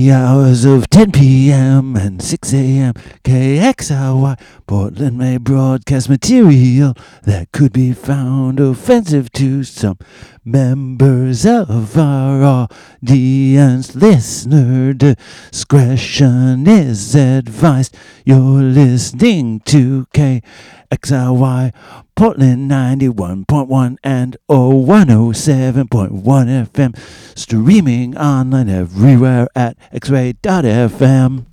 the hours of 10 p.m. and 6 a.m. KXRY Portland may broadcast material that could be found offensive to some members of our audience. Listener discretion is advised. You're listening to KXRY Portland 91.1 and 107.1 FM, streaming online everywhere at xray.fm.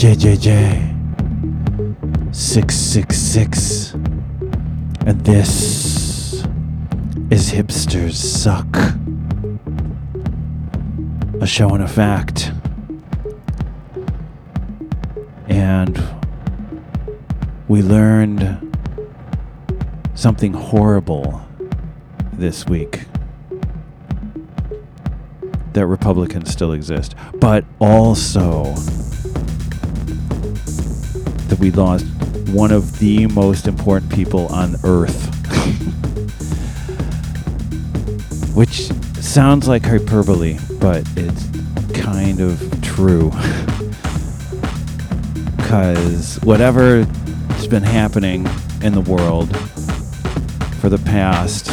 JJJ666. And this is Hipsters Suck. A show and a fact. And we learned something horrible this week that Republicans still exist, but also that we lost one of the most important people on earth. Which sounds like hyperbole, but it's kind of true. Because whatever's been happening in the world for the past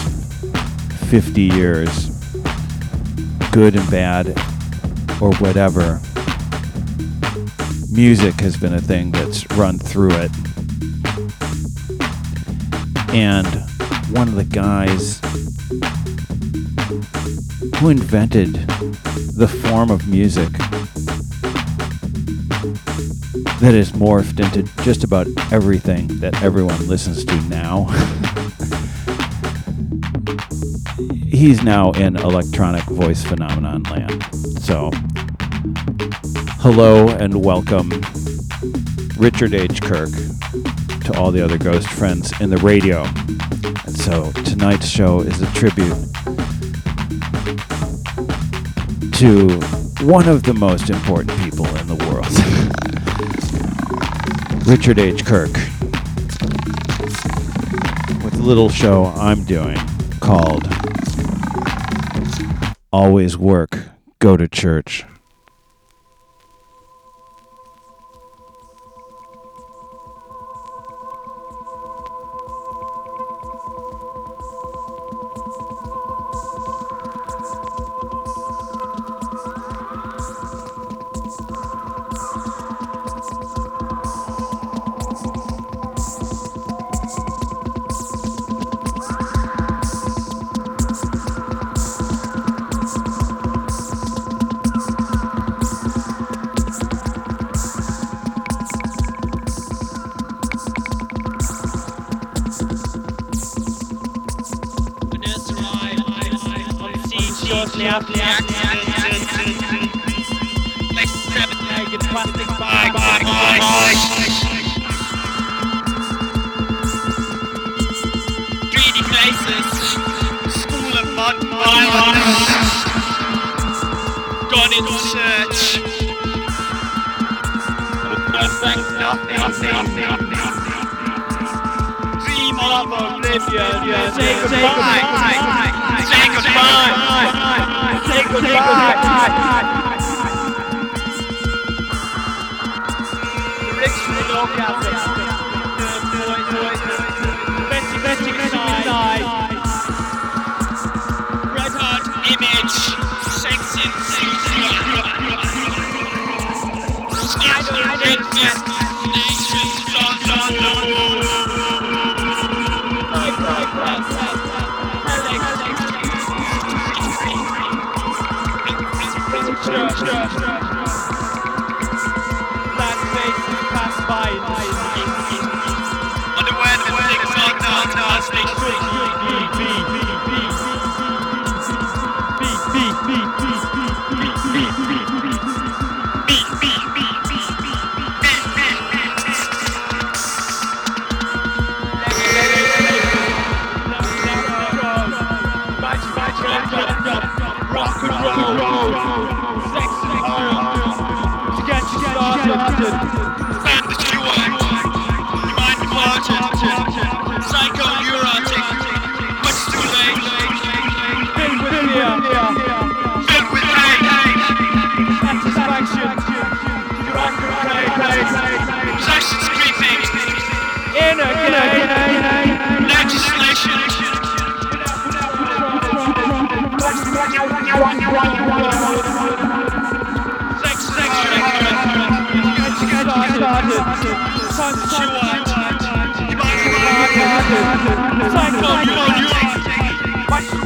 50 years, good and bad or whatever, music has been a thing that's run through it. And one of the guys who invented the form of music that has morphed into just about everything that everyone listens to now. He's now in electronic voice phenomenon land. So, hello and welcome, Richard H. Kirk, to all the other ghost friends in the radio. And so, tonight's show is a tribute to one of the most important people in the world. Richard H. Kirk with a little show I'm doing called Always Work, Go to Church. Greedy faces, school of mud violence, gone in search. Perfect nothing. Dream of oblivion. Say goodbye. Say goodbye. Say goodbye. Orgasm. Betty, rock and roll. Started. And you started. Punctuate. You Psycho, you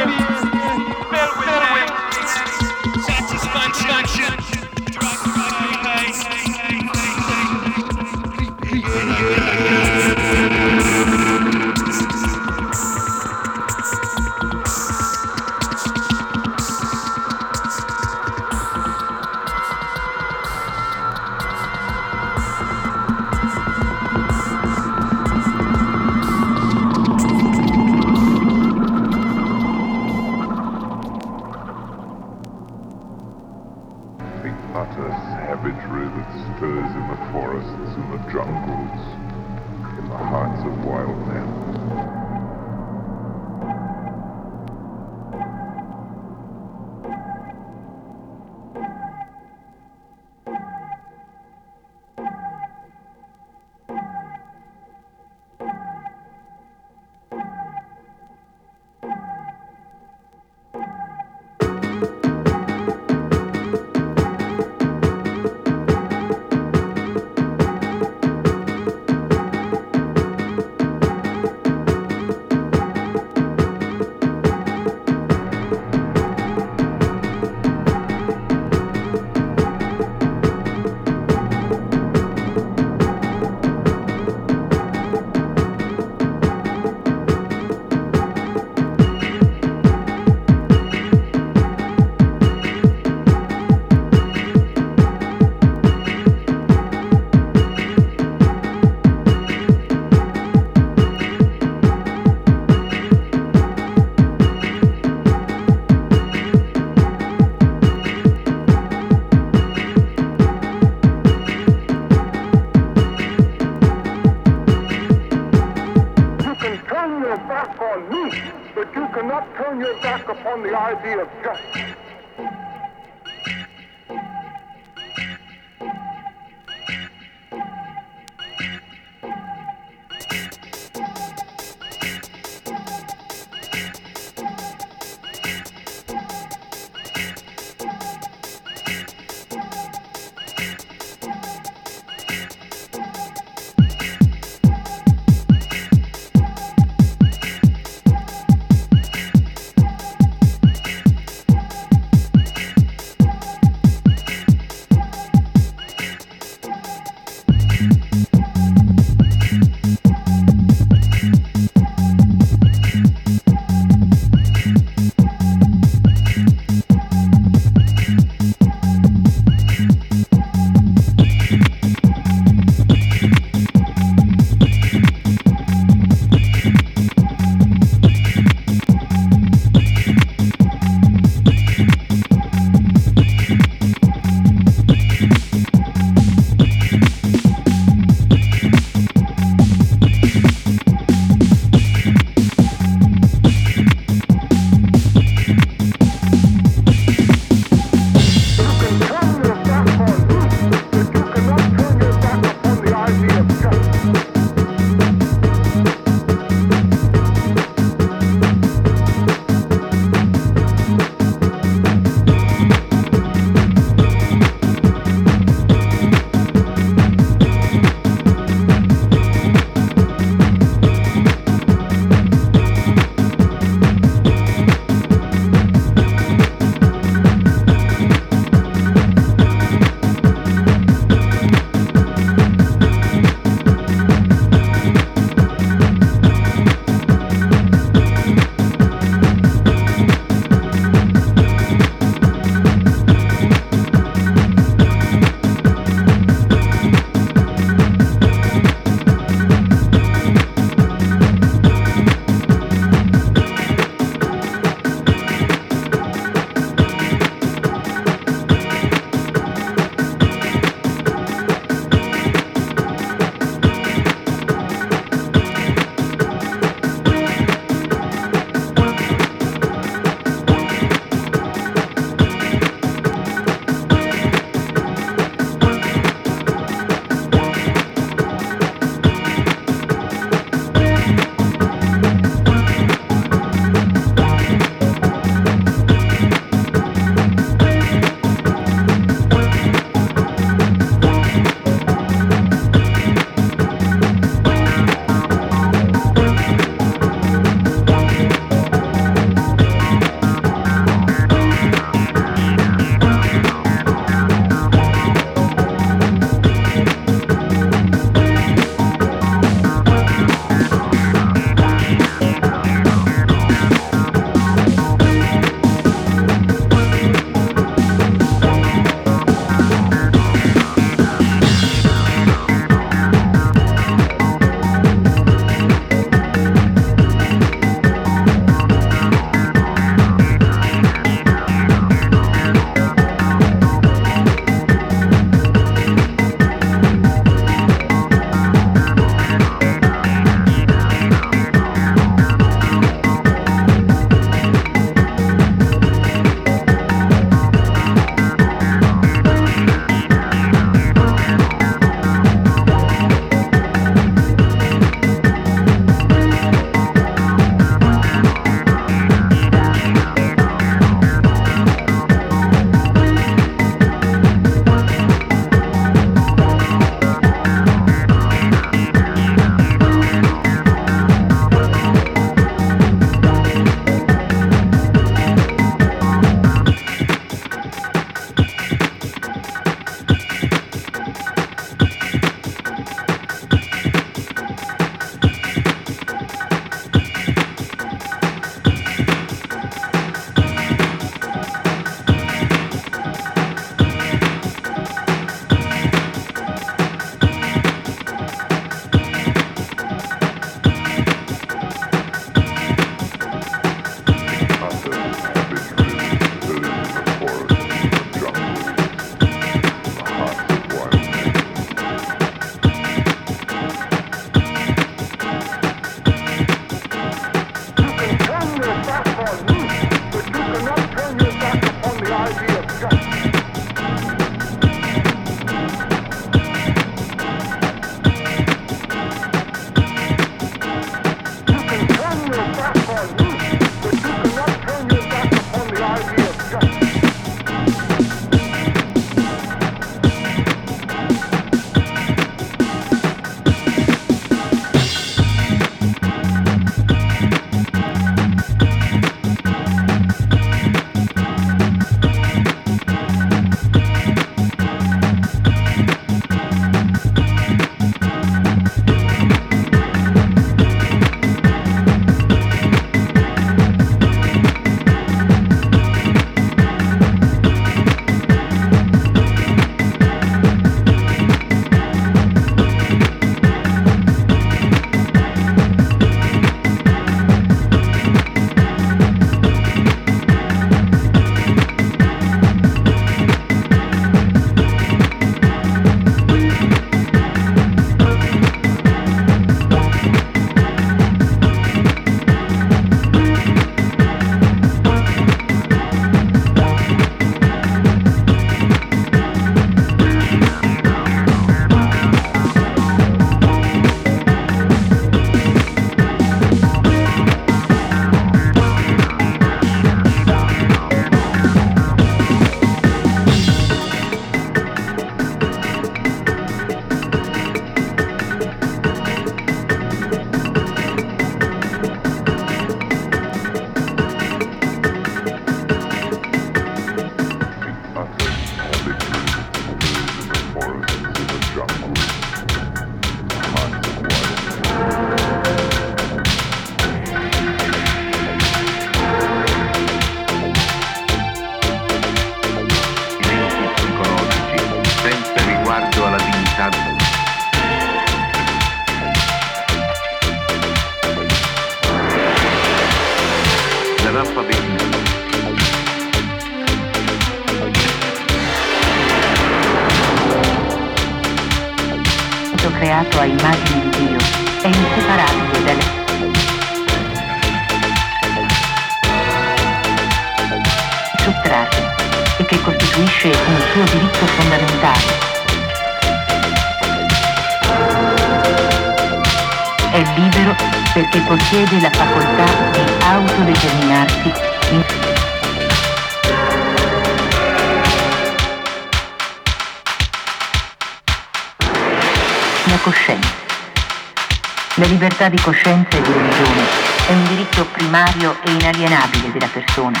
libertà di coscienza e di religione è un diritto primario e inalienabile della persona.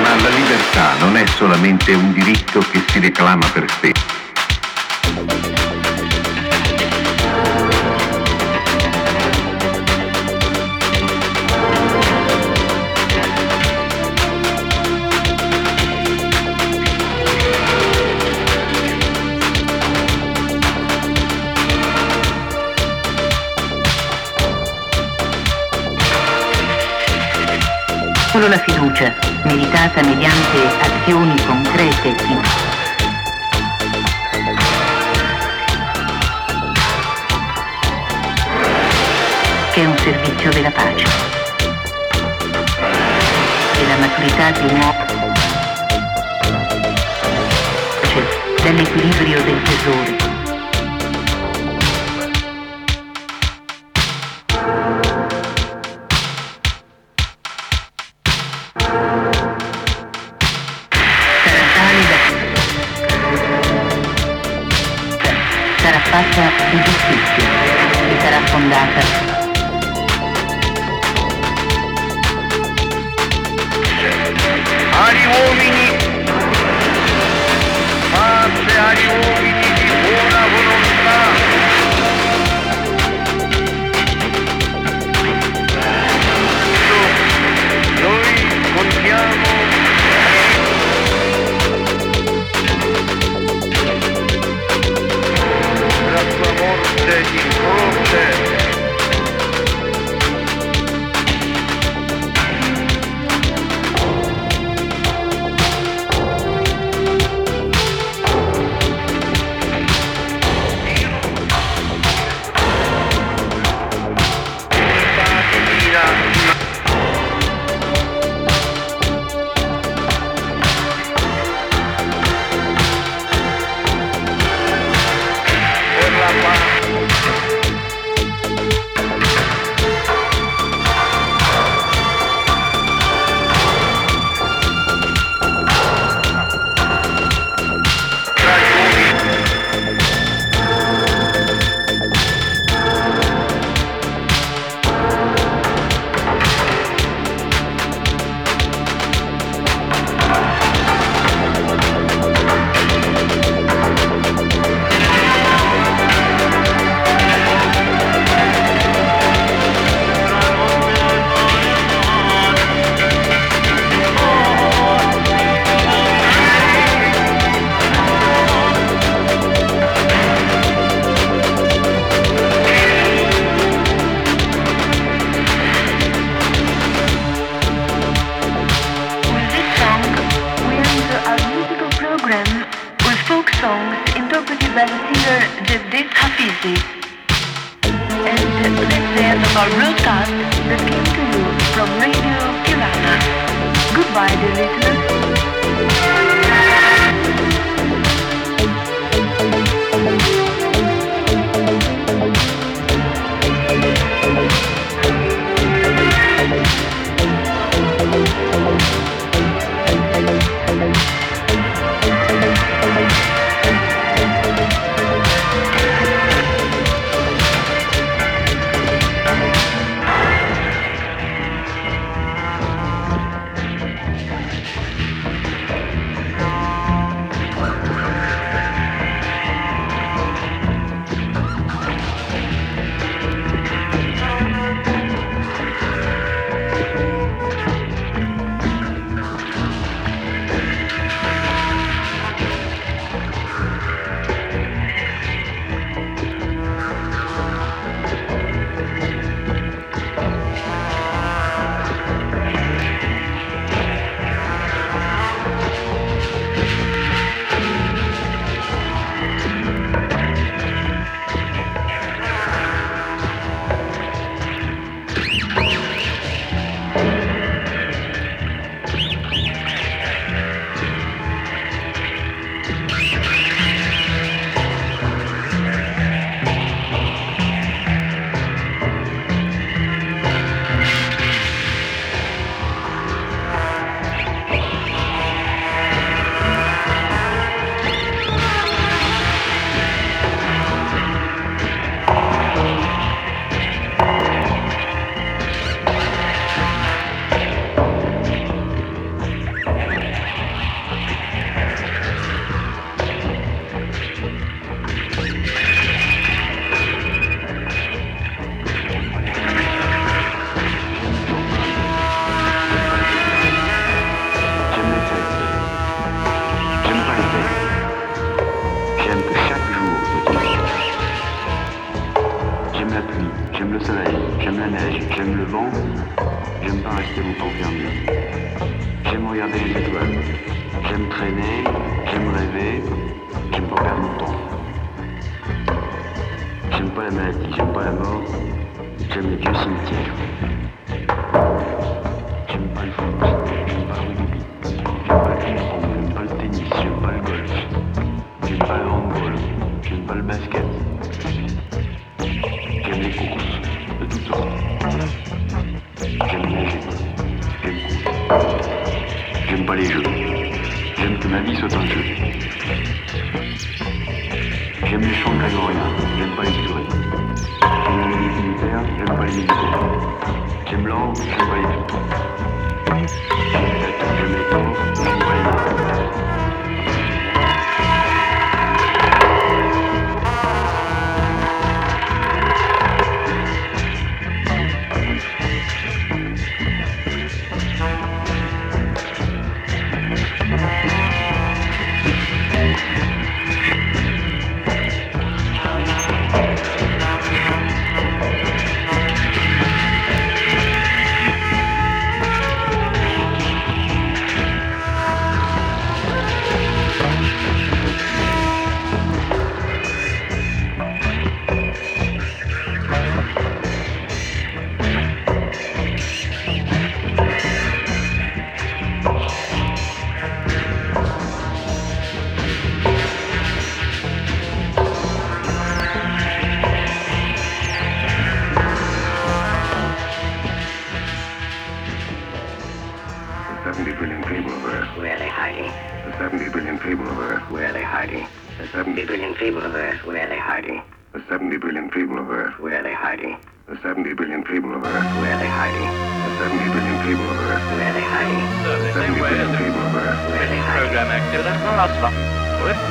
Ma la libertà non è solamente un diritto che si reclama per sé. Solo la fiducia, meritata mediante azioni concrete in che è un servizio della pace. E la maturità di un uomo dall'equilibrio del tesoro giustizia che sarà fondata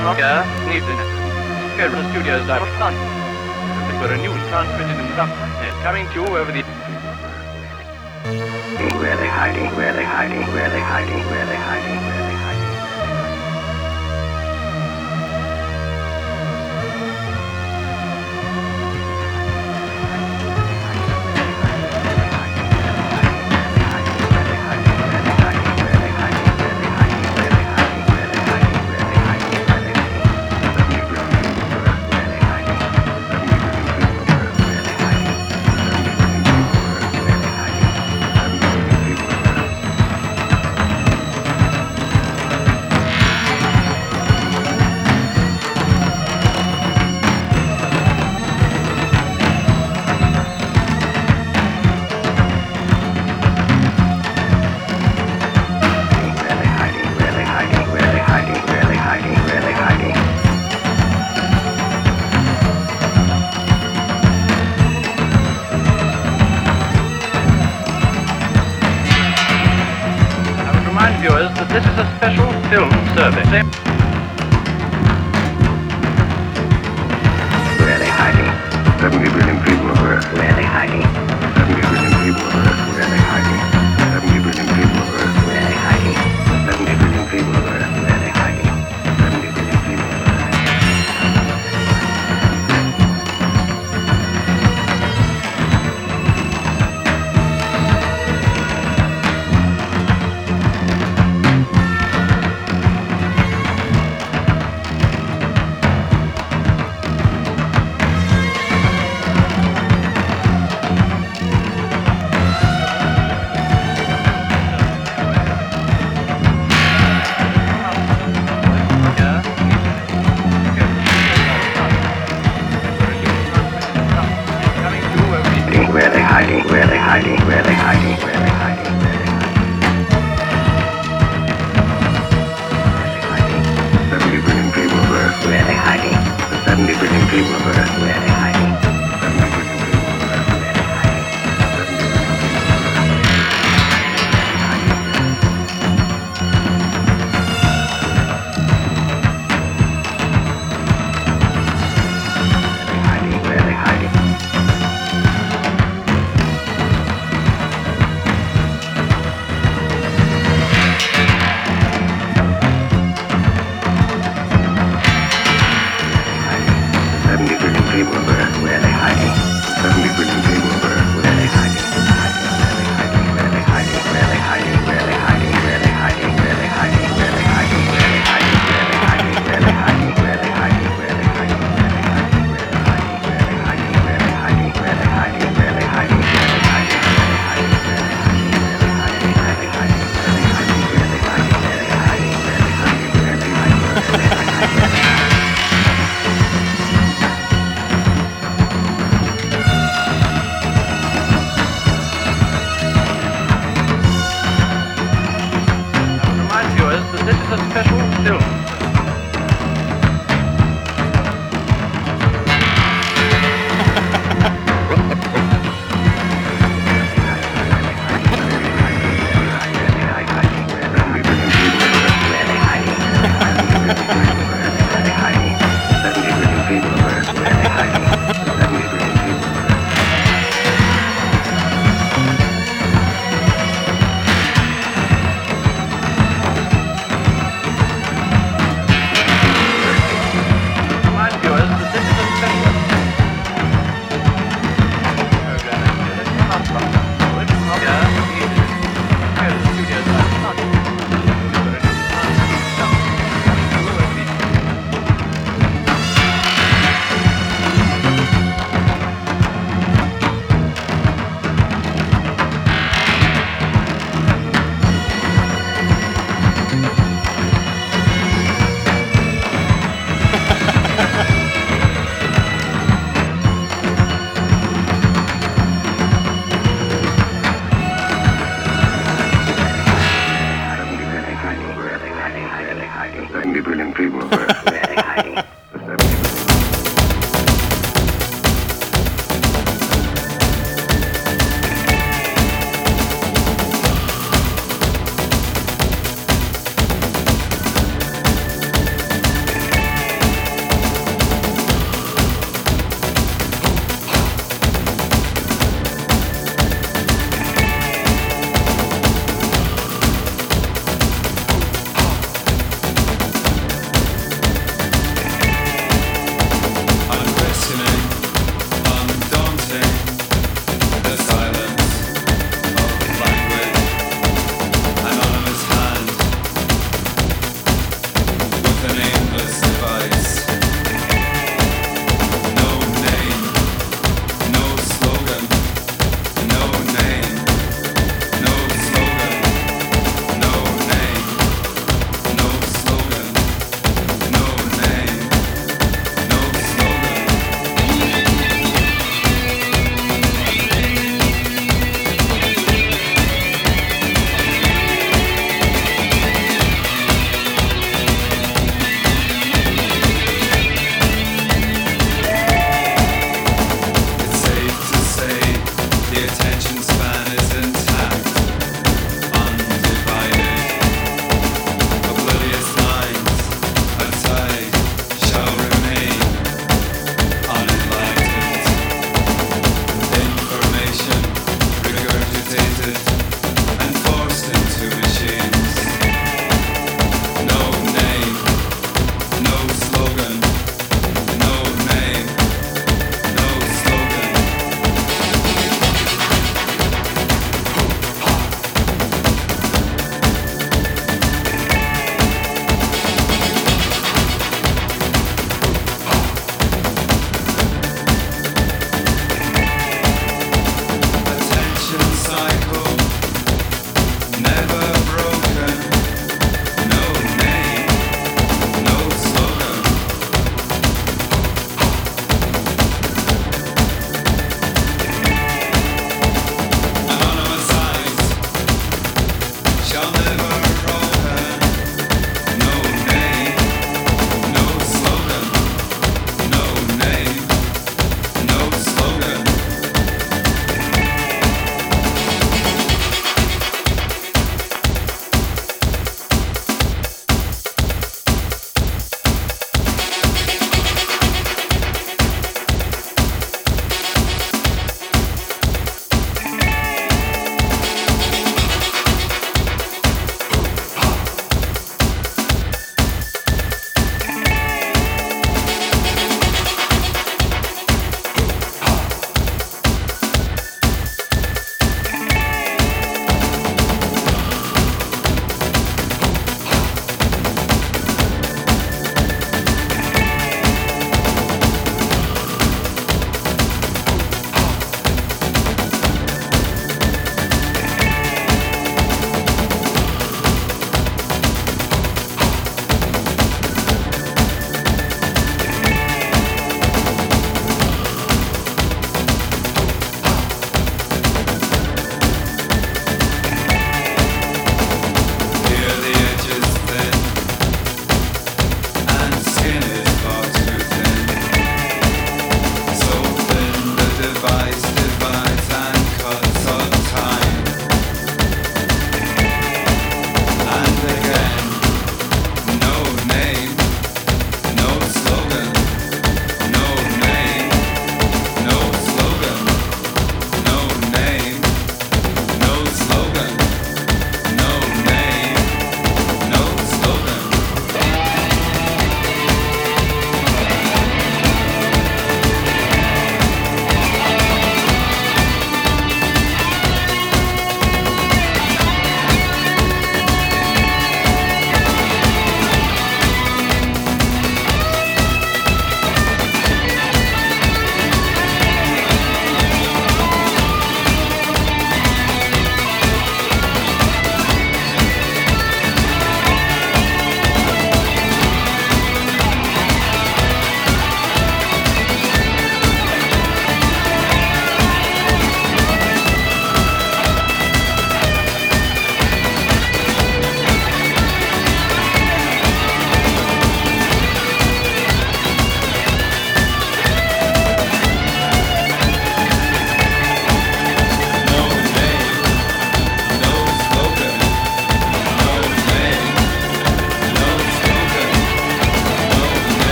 Roger, Nathan. Federal Studios, I was done. It a news transmitted in Dublin, coming to you over the... Where are they hiding? Where are they hiding? Where are they hiding? Where are they hiding? still serving.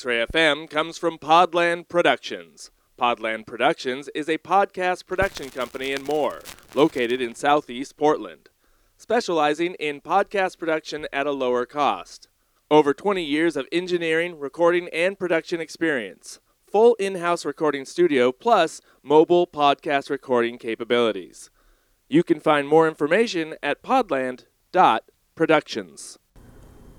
X Ray FM comes from Podland Productions. Podland Productions is a podcast production company and more, located in southeast Portland, specializing in podcast production at a lower cost. Over 20 years of engineering, recording, and production experience. Full in house recording studio plus mobile podcast recording capabilities. You can find more information at podland.productions.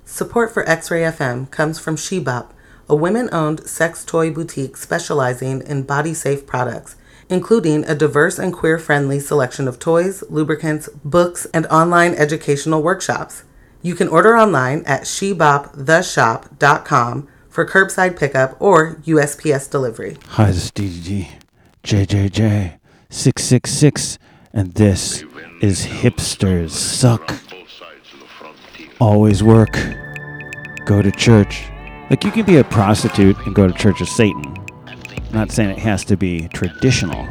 Support for X Ray FM comes from Shebop, a women owned sex toy boutique specializing in body safe products, including a diverse and queer friendly selection of toys, lubricants, books, and online educational workshops. You can order online at sheboptheshop.com for curbside pickup or USPS delivery. Hi, this is DDG, JJJ, 666, and this is Hipsters Suck. Always work. Go to church. Like, you can be a prostitute and go to Church of Satan. I'm not saying it has to be traditional,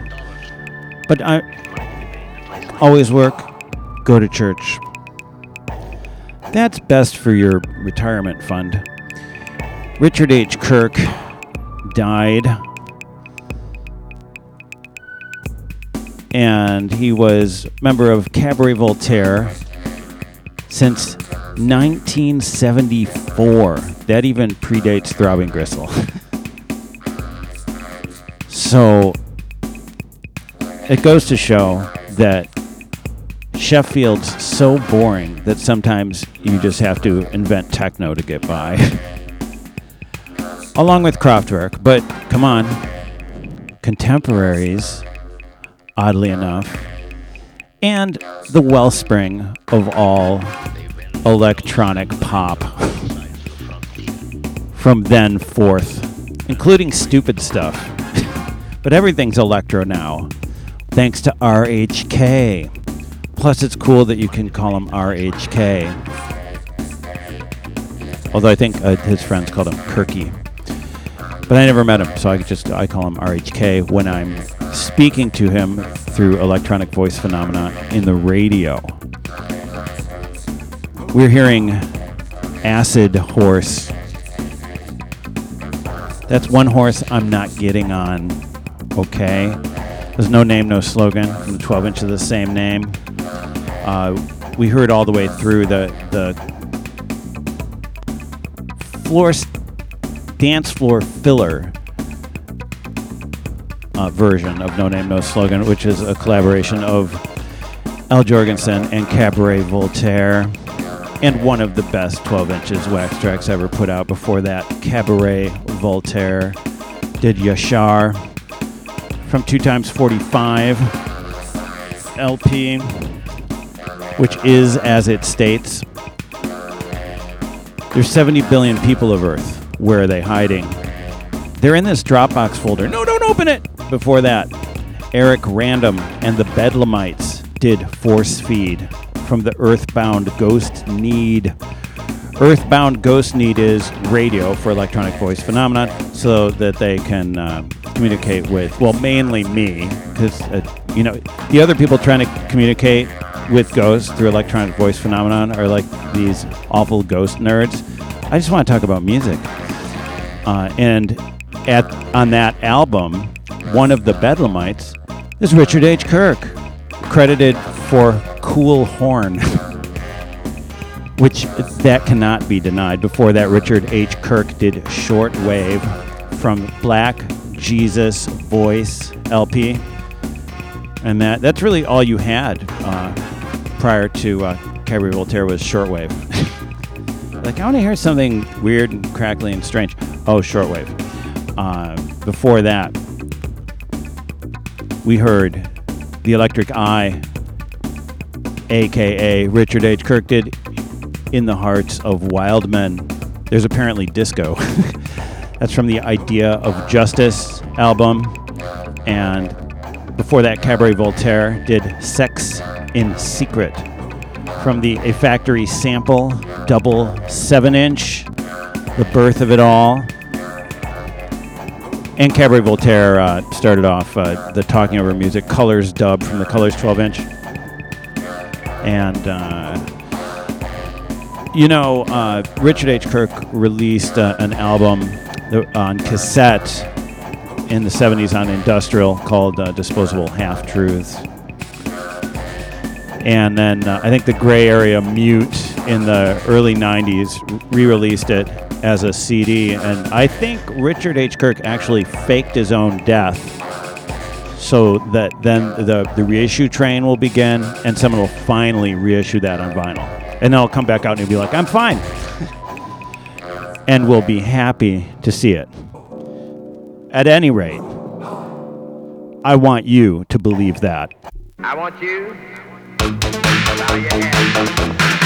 but I always work, go to church. That's best for your retirement fund. Richard H. Kirk died, and he was member of Cabaret Voltaire since 1974. That even predates Throbbing Gristle. so it goes to show that Sheffield's so boring that sometimes you just have to invent techno to get by. Along with Kraftwerk, but come on, contemporaries, oddly enough, and the wellspring of all electronic pop from then forth, including stupid stuff. but everything's electro now, thanks to RHK. Plus, it's cool that you can call him RHK. Although I think uh, his friends called him Kirky. But I never met him, so I just I call him RHK when I'm speaking to him through electronic voice phenomena in the radio. We're hearing Acid Horse. That's one horse I'm not getting on. Okay? There's no name, no slogan from the 12 inch of the same name. Uh, we heard all the way through the the floor dance floor filler uh, version of No Name No Slogan, which is a collaboration of Al Jourgensen and Cabaret Voltaire, and one of the best 12 inches Wax Trax ever put out. Before that, Cabaret Voltaire did Yashar from 2 times 45 LP, which is, as it states, there's 70 billion people of Earth. Where are they hiding? They're in this Dropbox folder. No, don't open it! Before that, Eric Random and the Bedlamites did Force Feed from the Earthbound Ghost Need. Earthbound Ghost Need is radio for electronic voice phenomenon so that they can uh, communicate with, well, mainly me, because, uh, you know, the other people trying to communicate with ghosts through electronic voice phenomenon are like these awful ghost nerds. I just want to talk about music. Uh, and at on that album, one of the Bedlamites is Richard H. Kirk, credited for Cool Horn, which that cannot be denied. Before that, Richard H. Kirk did Shortwave from Black Jesus Voice LP, and that that's really all you had uh, prior to uh, Cabaret Voltaire was Shortwave. like I want to hear something weird and crackly and strange. Oh, shortwave. Uh, before that, we heard The Electric Eye, aka Richard H. Kirk did In the Hearts of Wild Men. There's apparently disco. That's from the Idea of Justice album. And before that, Cabaret Voltaire did Sex in Secret from the A Factory sample double 7 inch the birth of it all. And Cabaret Voltaire uh, started off uh, the Talking Over Music Colors dub from the Colors 12 inch. And uh, You know, uh, Richard H. Kirk released uh, an album on cassette in the 70s on industrial called uh, Disposable Half Truths. And then uh, I think the Gray Area Mute in the early 90s re released it as a CD. And I think Richard H. Kirk actually faked his own death so that then the, the reissue train will begin and someone will finally reissue that on vinyl. And then I'll come back out and be like, I'm fine. and we'll be happy to see it. At any rate, I want you to believe that. I want you to bow your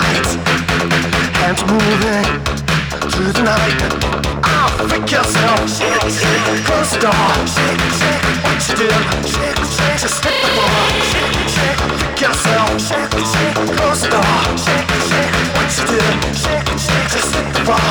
light. Hands moving through the night. I'll freak yourself. Close the door. What you do? Just hit the floor. Freak yourself. Close the door. What you do? Just hit the floor.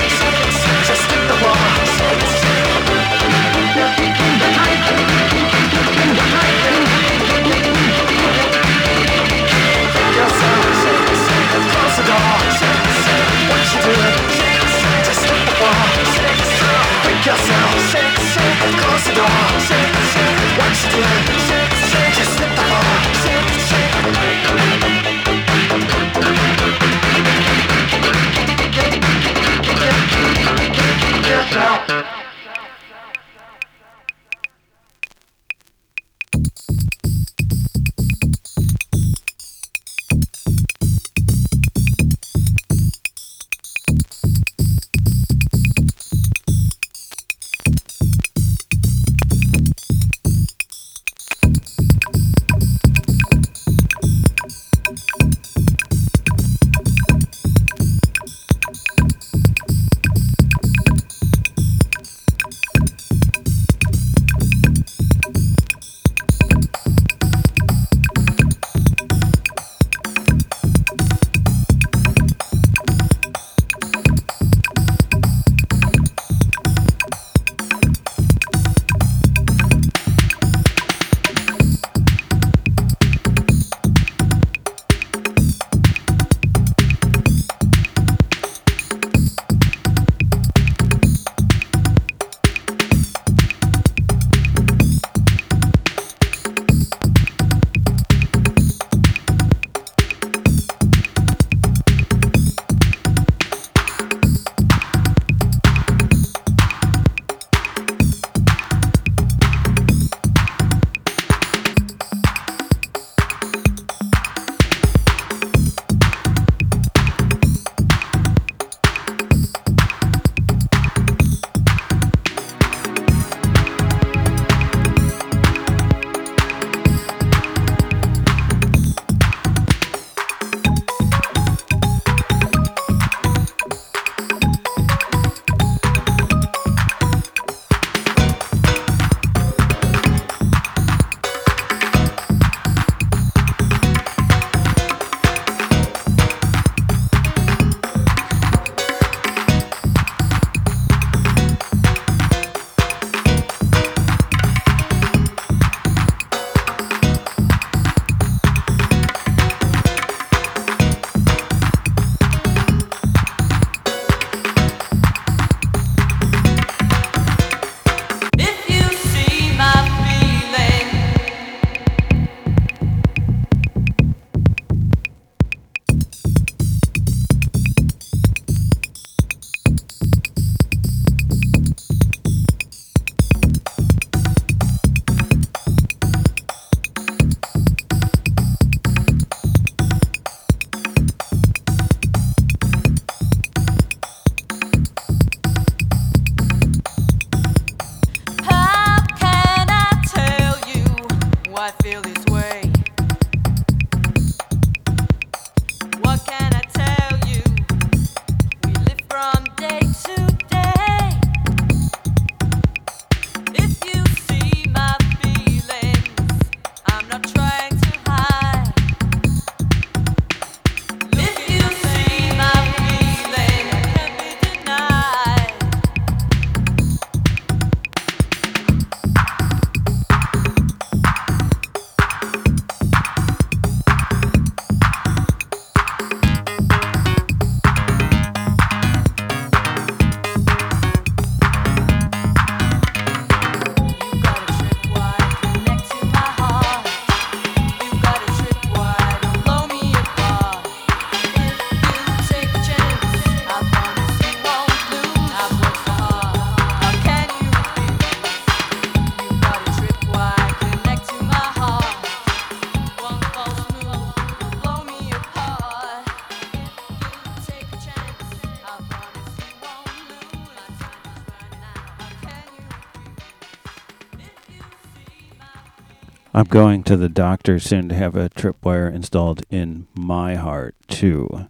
going to the doctor soon to have a tripwire installed in my heart, too.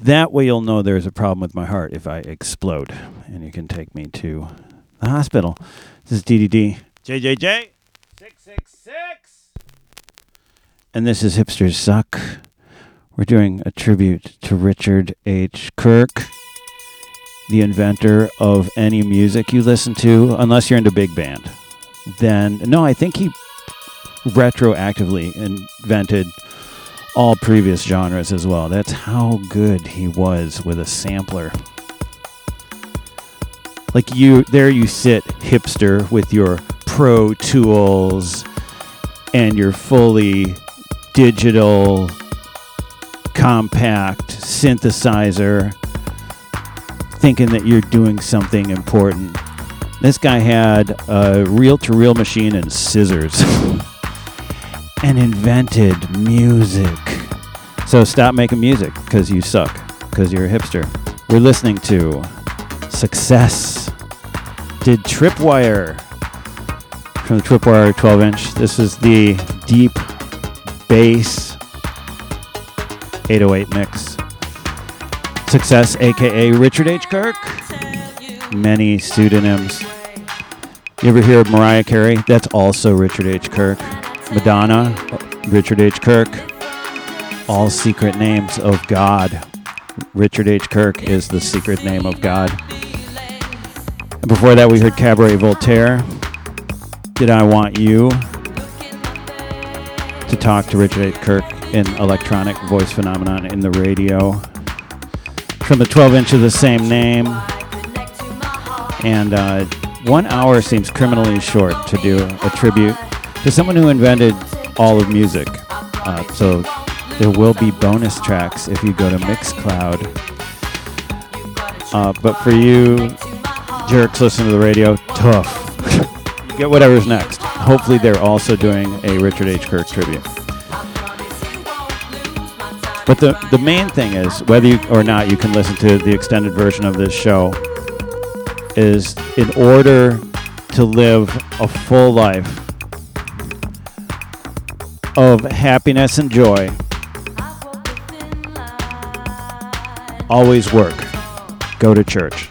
That way you'll know there's a problem with my heart if I explode, and you can take me to the hospital. This is DDD. JJJ. 666. And this is Hipsters Suck. We're doing a tribute to Richard H. Kirk, the inventor of any music you listen to, unless you're into big band. Then, no, I think he retroactively invented all previous genres as well. That's how good he was with a sampler. Like you, there you sit, hipster, with your Pro Tools and your fully digital, compact synthesizer, thinking that you're doing something important. This guy had a reel to reel machine and scissors and invented music. So stop making music because you suck, because you're a hipster. We're listening to Success. Did Tripwire from the Tripwire 12 inch. This is the deep bass 808 mix. Success, aka Richard H. Kirk. Many pseudonyms. You ever hear of Mariah Carey? That's also Richard H. Kirk. Madonna, Richard H. Kirk. All secret names of God. Richard H. Kirk is the secret name of God. And before that, we heard Cabaret Voltaire. Did I Want You? To talk to Richard H. Kirk in electronic voice phenomenon in the radio. From the 12 inch of the same name. And uh, one hour seems criminally short to do a tribute to someone who invented all of music. Uh, so there will be bonus tracks if you go to Mixcloud. Uh, but for you jerks listening to the radio, tough. Get whatever's next. Hopefully, they're also doing a Richard H. Kirk tribute. But the, the main thing is, whether you or not you can listen to the extended version of this show, is in order to live a full life of happiness and joy, always work. Go to church.